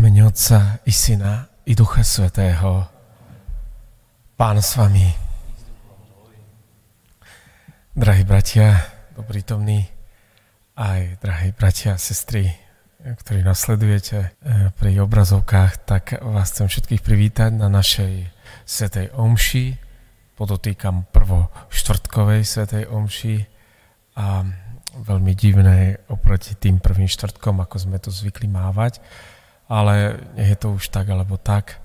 mene Otca i Syna i Ducha Svetého. Pán s vami. Drahí bratia, dobrítomní, aj drahí bratia a sestry, ktorí nasledujete eh, pri obrazovkách, tak vás chcem všetkých privítať na našej Svetej Omši. Podotýkam prvo štvrtkovej Svetej Omši a veľmi divné oproti tým prvým štvrtkom, ako sme to zvykli mávať, ale je to už tak alebo tak.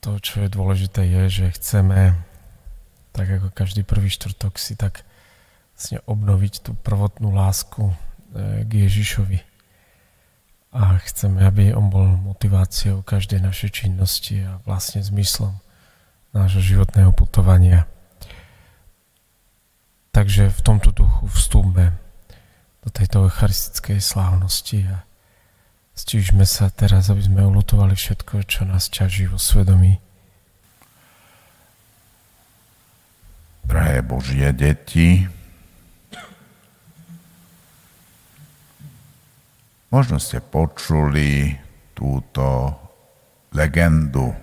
To, čo je dôležité, je, že chceme, tak ako každý prvý štvrtok, si tak vlastne obnoviť tú prvotnú lásku e, k Ježišovi. A chceme, aby on bol motiváciou každej našej činnosti a vlastne zmyslom nášho životného putovania. Takže v tomto duchu vstúpme do tejto eucharistickej slávnosti a stížme sa teraz, aby sme ulutovali všetko, čo nás ťaží vo svedomí. Drahé Božie deti, možno ste počuli túto legendu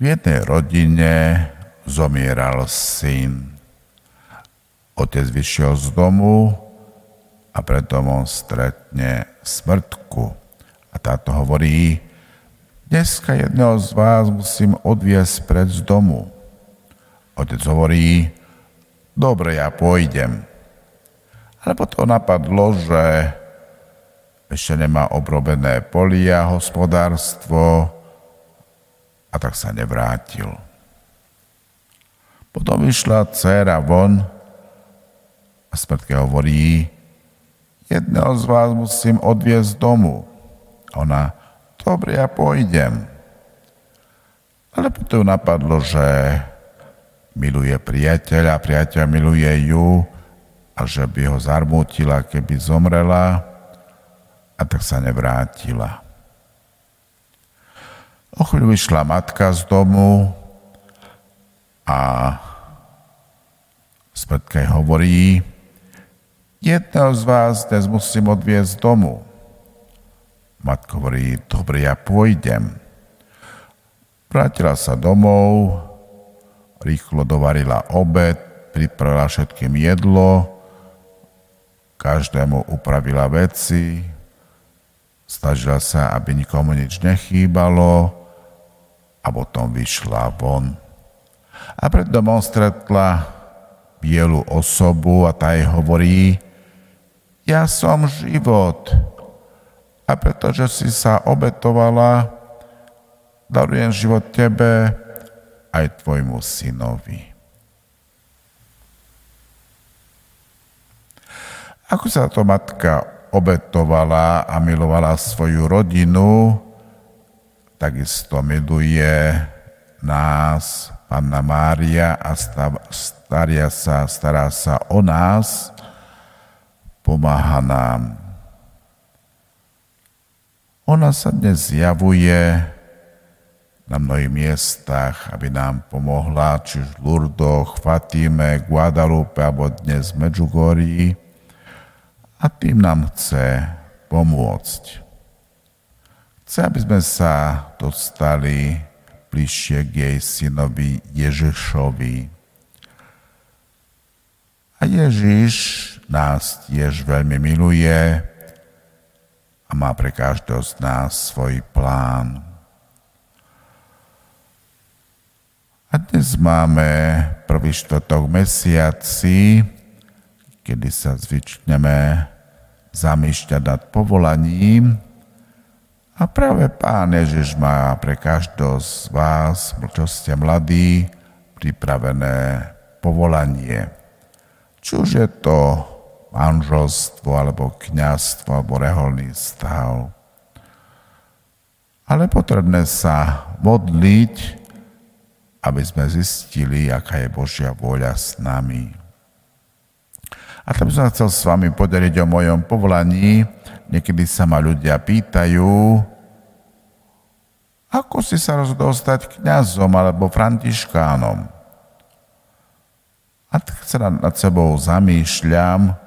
V jednej rodine zomieral syn. Otec vyšiel z domu a preto on stretne smrtku. A táto hovorí, dneska jedného z vás musím odviesť pred z domu. Otec hovorí, dobre, ja pôjdem. Ale potom napadlo, že ešte nemá obrobené polia, hospodárstvo, a tak sa nevrátil. Potom vyšla dcera von a smrtke hovorí, jedného z vás musím odviezť domu. Ona, dobre, ja pôjdem. Ale potom napadlo, že miluje priateľa, priateľ miluje ju a že by ho zarmútila, keby zomrela a tak sa nevrátila. O chvíľu vyšla matka z domu a smrtka hovorí, jedného z vás dnes musím odviezť domu. Matka hovorí, dobre, ja pôjdem. Vrátila sa domov, rýchlo dovarila obed, pripravila všetkým jedlo, každému upravila veci, snažila sa, aby nikomu nič nechýbalo, a potom vyšla von. A pred domom stretla bielu osobu a tá jej hovorí, ja som život a pretože si sa obetovala, darujem život tebe aj tvojmu synovi. Ako sa to matka obetovala a milovala svoju rodinu, takisto miluje nás Panna Mária a staria sa, stará sa o nás, pomáha nám. Ona sa dnes zjavuje na mnohých miestach, aby nám pomohla, či v Lurdoch, Fatime, Guadalupe alebo dnes v Medžugorí a tým nám chce pomôcť. Chce, aby sme sa dostali bližšie k jej synovi Ježišovi. A Ježiš nás tiež veľmi miluje a má pre každého z nás svoj plán. A dnes máme prvý štvrtok mesiaci, kedy sa zvykneme zamýšľať nad povolaním, a práve Pán Ježiš má pre každého z vás, čo ste mladí, pripravené povolanie. Či je to manželstvo, alebo kniazstvo, alebo reholný stav. Ale potrebné sa modliť, aby sme zistili, aká je Božia vôľa s nami. A by som chcel s vami podeliť o mojom povolaní. Niekedy sa ma ľudia pýtajú, ako si sa rozhodol stať kňazom alebo františkánom? A tak sa nad sebou zamýšľam,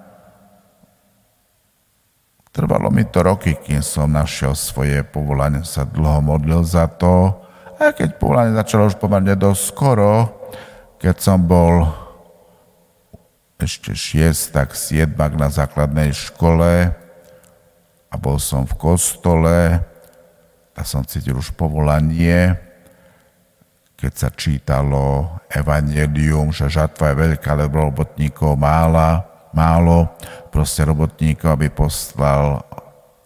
Trvalo mi to roky, kým som našiel svoje povolanie, sa dlho modlil za to. A keď povolanie začalo už pomerne dosť skoro, keď som bol ešte šiestak, siedmak na základnej škole a bol som v kostole a som cítil už povolanie, keď sa čítalo Evangelium, že žatva je veľká, lebo robotníkov mála, málo, proste robotníkov, aby poslal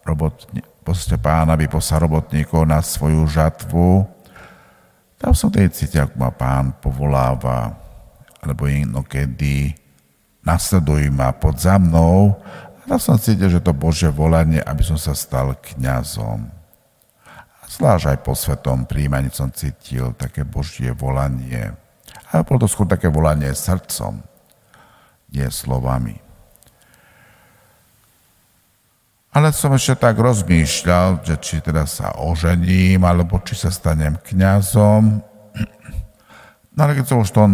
robotní, proste pán, aby poslal robotníkov na svoju žatvu. Tam som tej cítil, ako ma pán povoláva, alebo inokedy nasleduj ma pod za mnou. A tam som cítil, že to Bože volanie, aby som sa stal kňazom. A zvlášť aj po svetom príjmaní som cítil také Božie volanie. Ale bolo to skôr také volanie srdcom, nie slovami. Ale som ešte tak rozmýšľal, že či teda sa ožením, alebo či sa stanem kňazom. No ale keď som už v tom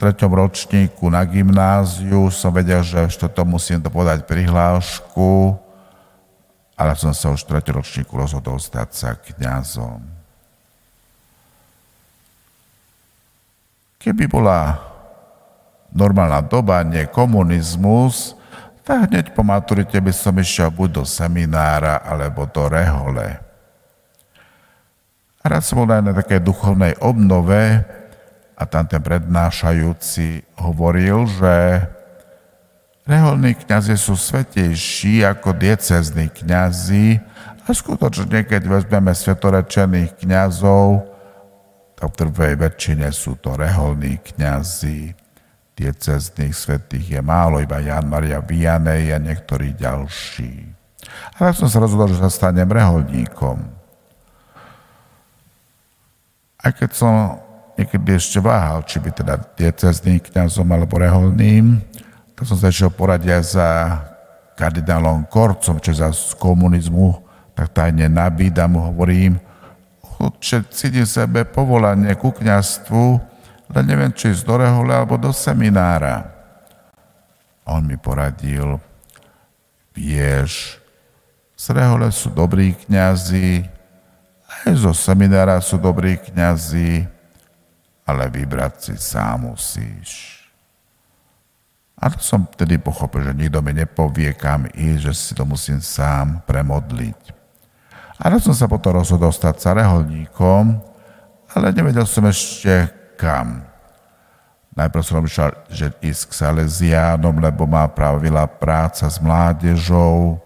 treťom ročníku na gymnáziu som vedel, že ešte to musím to podať prihlášku, ale som sa už v treťom ročníku rozhodol stať sa kňazom. Keby bola normálna doba, nie komunizmus, tak hneď po maturite by som išiel buď do seminára, alebo do rehole. A rád som bol aj na takej duchovnej obnove, a tam ten prednášajúci hovoril, že reholní kniazy sú svetejší ako diecezní kniazy a skutočne, keď vezmeme svetorečených kniazov, tak v prvej väčšine sú to reholní kniazy, diecezných svetých je málo, iba Jan Maria Vianej a niektorí ďalší. A tak som sa rozhodol, že sa stanem reholníkom. Aj keď som niekedy ešte váhal, či by teda diecezným kniazom alebo reholným. Tak som sa išiel poradiť za kardinálom Korcom, čo za komunizmu, tak tajne nabídam hovorím, že cítim sebe povolanie ku kniazstvu, ale neviem, či ísť do rehole alebo do seminára. On mi poradil, vieš, z rehole sú dobrí kňazi, aj zo seminára sú dobrí kňazi, ale vybrať si sám musíš. A to som tedy pochopil, že nikto mi nepovie, kam ísť, že si to musím sám premodliť. A to som sa potom rozhodol stať sa reholníkom, ale nevedel som ešte kam. Najprv som že ísť k Salesiánom, lebo má pravila práca s mládežou,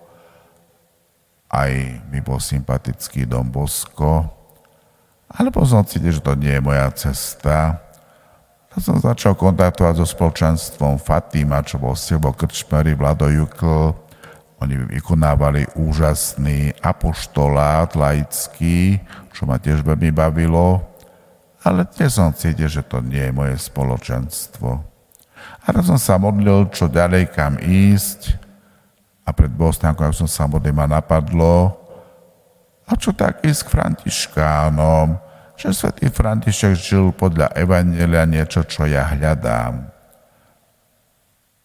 aj mi bol sympatický Dom Bosko, alebo som cítil, že to nie je moja cesta. Tak som začal kontaktovať so spoločenstvom Fatima, čo bol Silvo Krčmery, Vlado Jukl. Oni vykonávali úžasný apoštolát laický, čo ma tiež veľmi bavilo. Ale tiež som cítil, že to nie je moje spoločenstvo. A tak som sa modlil, čo ďalej, kam ísť. A pred bohostánkou, ako som sa modlil, ma napadlo, a čo tak ísť k Františkánom? Že svätý František žil podľa Evangelia niečo, čo ja hľadám.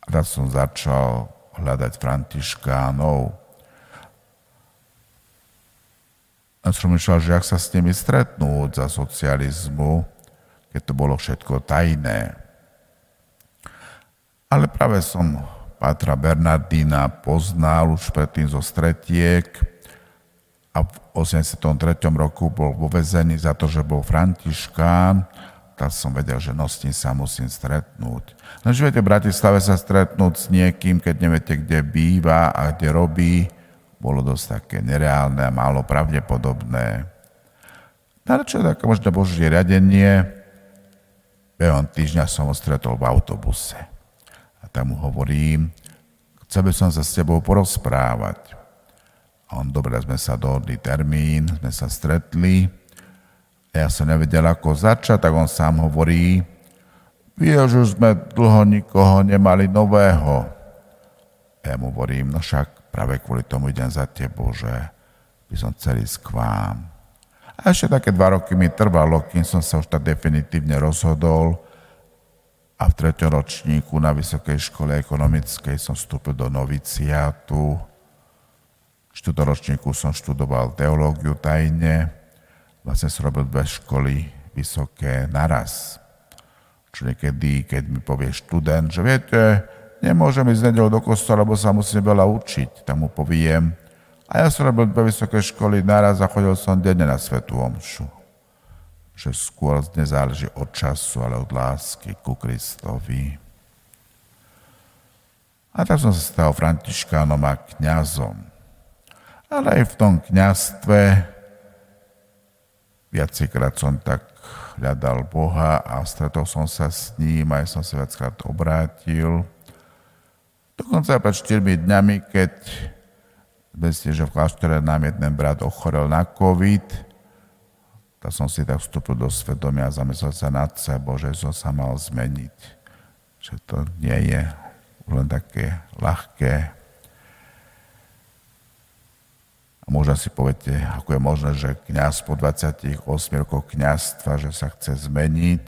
Tak som začal hľadať Františkánov. A som že ak sa s nimi stretnúť za socializmu, keď to bolo všetko tajné. Ale práve som Patra Bernardína poznal už predtým zo stretiek, a v 83. roku bol vo za to, že bol františkán, tak som vedel, že no s tým sa musím stretnúť. No viete, v Bratislave sa stretnúť s niekým, keď neviete, kde býva a kde robí, bolo dosť také nereálne a málo pravdepodobné. Je také možno Božie riadenie? Behom týždňa som ho stretol v autobuse. A tam mu hovorím, chcel by som sa s tebou porozprávať. A on, dobre, sme sa dohodli termín, sme sa stretli. Ja som nevedel, ako začať, tak on sám hovorí, vieš, už sme dlho nikoho nemali nového. Ja mu hovorím, no však práve kvôli tomu idem za tebou, že by som chcel ísť k vám. A ešte také dva roky mi trvalo, kým som sa už tak definitívne rozhodol a v treťom ročníku na Vysokej škole ekonomickej som vstúpil do noviciátu študoročníku som študoval teológiu tajne, vlastne som robil dve školy vysoké naraz. Čo niekedy, keď mi povie študent, že viete, nemôžem ísť nedel do kostola, lebo sa musím veľa učiť, tak mu poviem, a ja som robil dve vysoké školy naraz a chodil som denne na Svetú Omšu. Že skôr nezáleží od času, ale od lásky ku Kristovi. A tak som sa stal františkánom a kňazom. Ale aj v tom kňastve viacejkrát som tak hľadal Boha a stretol som sa s ním, aj som sa viackrát obrátil. Dokonca pred 4 dňami, keď Vedzte, že v kláštore nám jeden brat ochorel na COVID, tak som si tak vstúpil do svedomia a zamyslel sa nad sebou, že som sa mal zmeniť. Že to nie je len také ľahké. A možno si poviete, ako je možné, že kniaz po 28 rokoch kniazstva, že sa chce zmeniť,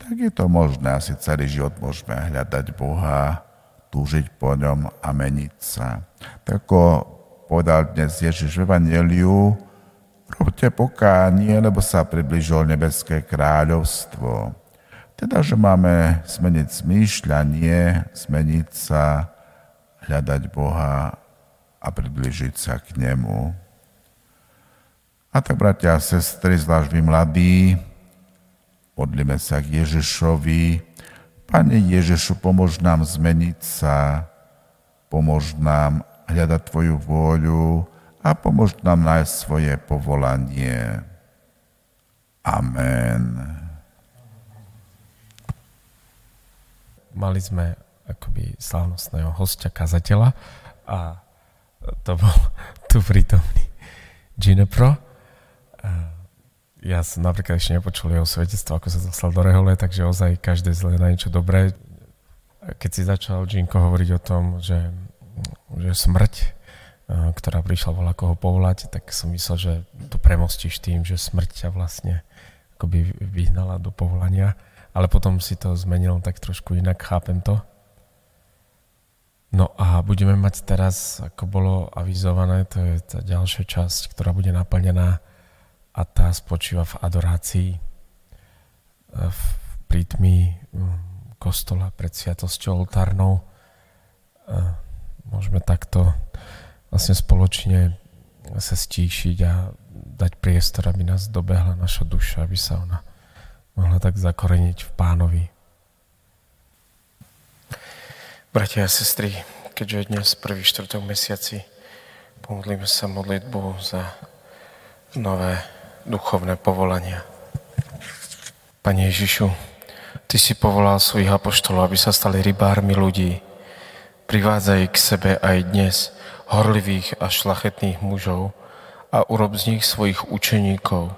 tak je to možné. Asi celý život môžeme hľadať Boha, túžiť po ňom a meniť sa. Tak ako povedal dnes Ježiš v Evangeliu, robte pokánie, lebo sa približilo nebeské kráľovstvo. Teda, že máme zmeniť zmýšľanie, zmeniť sa, hľadať Boha a približiť sa k Nemu. A tak, bratia a sestry, zvlášť vy mladí, modlíme sa k Ježišovi, Pane Ježišu, pomôž nám zmeniť sa, pomôž nám hľadať Tvoju vôľu a pomôž nám nájsť svoje povolanie. Amen. Mali sme akoby slávnostného hostia, kazateľa a to bol tu prítomný Ginepro ja som napríklad ešte nepočul jeho svedectvo, ako sa dostal do rehole, takže ozaj každé zle na niečo dobré. Keď si začal Jinko hovoriť o tom, že, že smrť, ktorá prišla voľa koho povolať, tak som myslel, že to premostíš tým, že smrť ťa vlastne akoby vyhnala do povolania, ale potom si to zmenil tak trošku inak, chápem to. No a budeme mať teraz, ako bolo avizované, to je tá ďalšia časť, ktorá bude naplnená a tá spočíva v adorácii, e, v prítmi kostola pred sviatosťou oltárnou. E, môžeme takto vlastne spoločne sa stíšiť a dať priestor, aby nás dobehla naša duša, aby sa ona mohla tak zakoreniť v pánovi. Bratia a sestry, keďže dnes prvý štvrtok mesiaci, pomodlíme sa modlitbu za nové duchovné povolania. Pane Ježišu, Ty si povolal svojich apoštolov, aby sa stali rybármi ľudí. Privádzaj k sebe aj dnes horlivých a šlachetných mužov a urob z nich svojich učeníkov.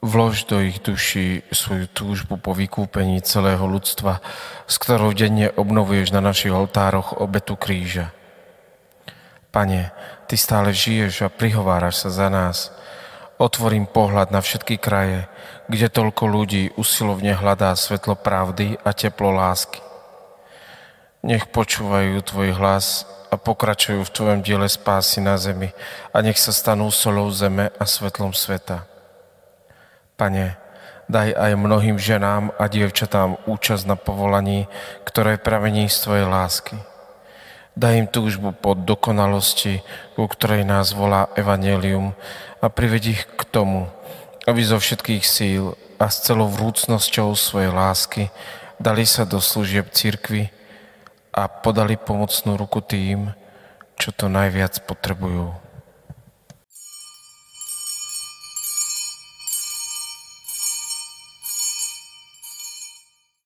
Vlož do ich duši svoju túžbu po vykúpení celého ľudstva, s ktorou denne obnovuješ na našich oltároch obetu kríža. Pane, Ty stále žiješ a prihováraš sa za nás, otvorím pohľad na všetky kraje, kde toľko ľudí usilovne hľadá svetlo pravdy a teplo lásky. Nech počúvajú Tvoj hlas a pokračujú v Tvojom diele spásy na zemi a nech sa stanú solou zeme a svetlom sveta. Pane, daj aj mnohým ženám a dievčatám účasť na povolaní, ktoré pramení z Tvojej lásky. Daj im túžbu po dokonalosti, ku ktorej nás volá Evangelium a prived ich k tomu, aby zo všetkých síl a s celou vrúcnosťou svojej lásky dali sa do služieb církvy a podali pomocnú ruku tým, čo to najviac potrebujú.